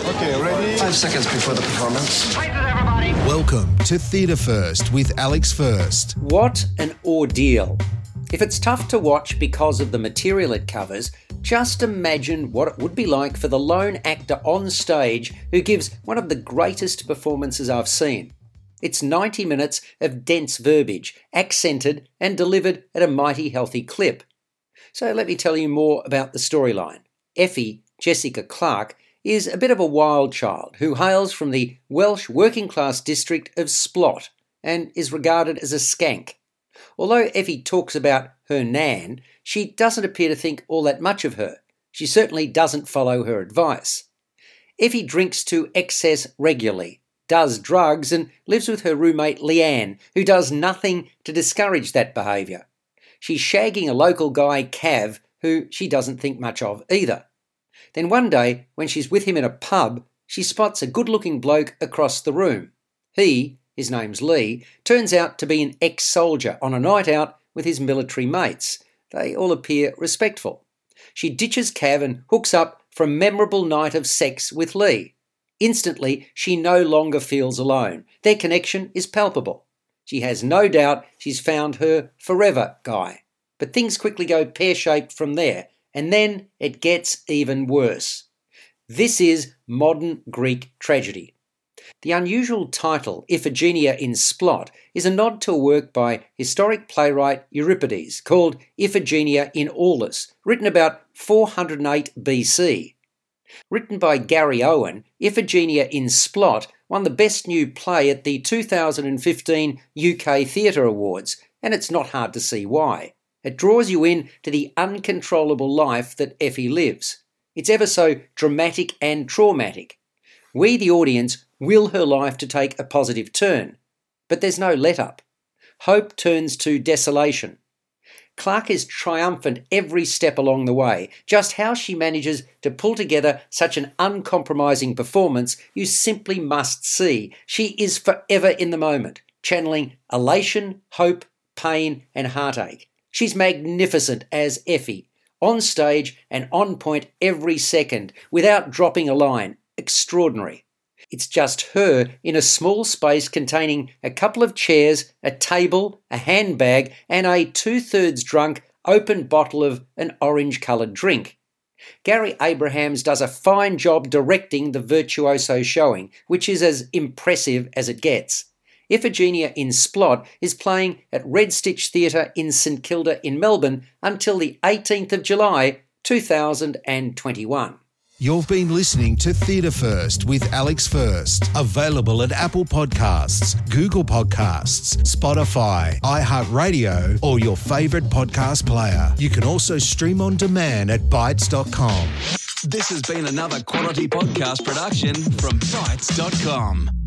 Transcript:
Okay, ready? Five seconds before the performance. Welcome to Theatre First with Alex First. What an ordeal. If it's tough to watch because of the material it covers, just imagine what it would be like for the lone actor on stage who gives one of the greatest performances I've seen. It's 90 minutes of dense verbiage, accented and delivered at a mighty healthy clip. So let me tell you more about the storyline. Effie, Jessica Clarke, is a bit of a wild child who hails from the Welsh working class district of Splot and is regarded as a skank. Although Effie talks about her nan, she doesn't appear to think all that much of her. She certainly doesn't follow her advice. Effie drinks to excess regularly, does drugs, and lives with her roommate Leanne, who does nothing to discourage that behaviour. She's shagging a local guy, Cav, who she doesn't think much of either. Then one day, when she's with him in a pub, she spots a good looking bloke across the room. He, his name's Lee, turns out to be an ex soldier on a night out with his military mates. They all appear respectful. She ditches Cav and hooks up for a memorable night of sex with Lee. Instantly, she no longer feels alone. Their connection is palpable. She has no doubt she's found her forever guy. But things quickly go pear shaped from there, and then it gets even worse. This is modern Greek tragedy. The unusual title, Iphigenia in Splot, is a nod to a work by historic playwright Euripides called Iphigenia in Aulis, written about 408 BC. Written by Gary Owen, Iphigenia in Splot won the Best New Play at the 2015 UK Theatre Awards, and it's not hard to see why. It draws you in to the uncontrollable life that Effie lives. It's ever so dramatic and traumatic. We, the audience, will her life to take a positive turn. But there's no let up. Hope turns to desolation. Clarke is triumphant every step along the way. Just how she manages to pull together such an uncompromising performance, you simply must see. She is forever in the moment, channeling elation, hope, pain, and heartache. She's magnificent as Effie, on stage and on point every second, without dropping a line. Extraordinary. It's just her in a small space containing a couple of chairs, a table, a handbag, and a two thirds drunk open bottle of an orange coloured drink. Gary Abrahams does a fine job directing the virtuoso showing, which is as impressive as it gets. Iphigenia in Splot is playing at Red Stitch Theatre in St Kilda in Melbourne until the 18th of July 2021. You've been listening to Theatre First with Alex First. Available at Apple Podcasts, Google Podcasts, Spotify, iHeartRadio, or your favourite podcast player. You can also stream on demand at Bytes.com. This has been another quality podcast production from Bytes.com.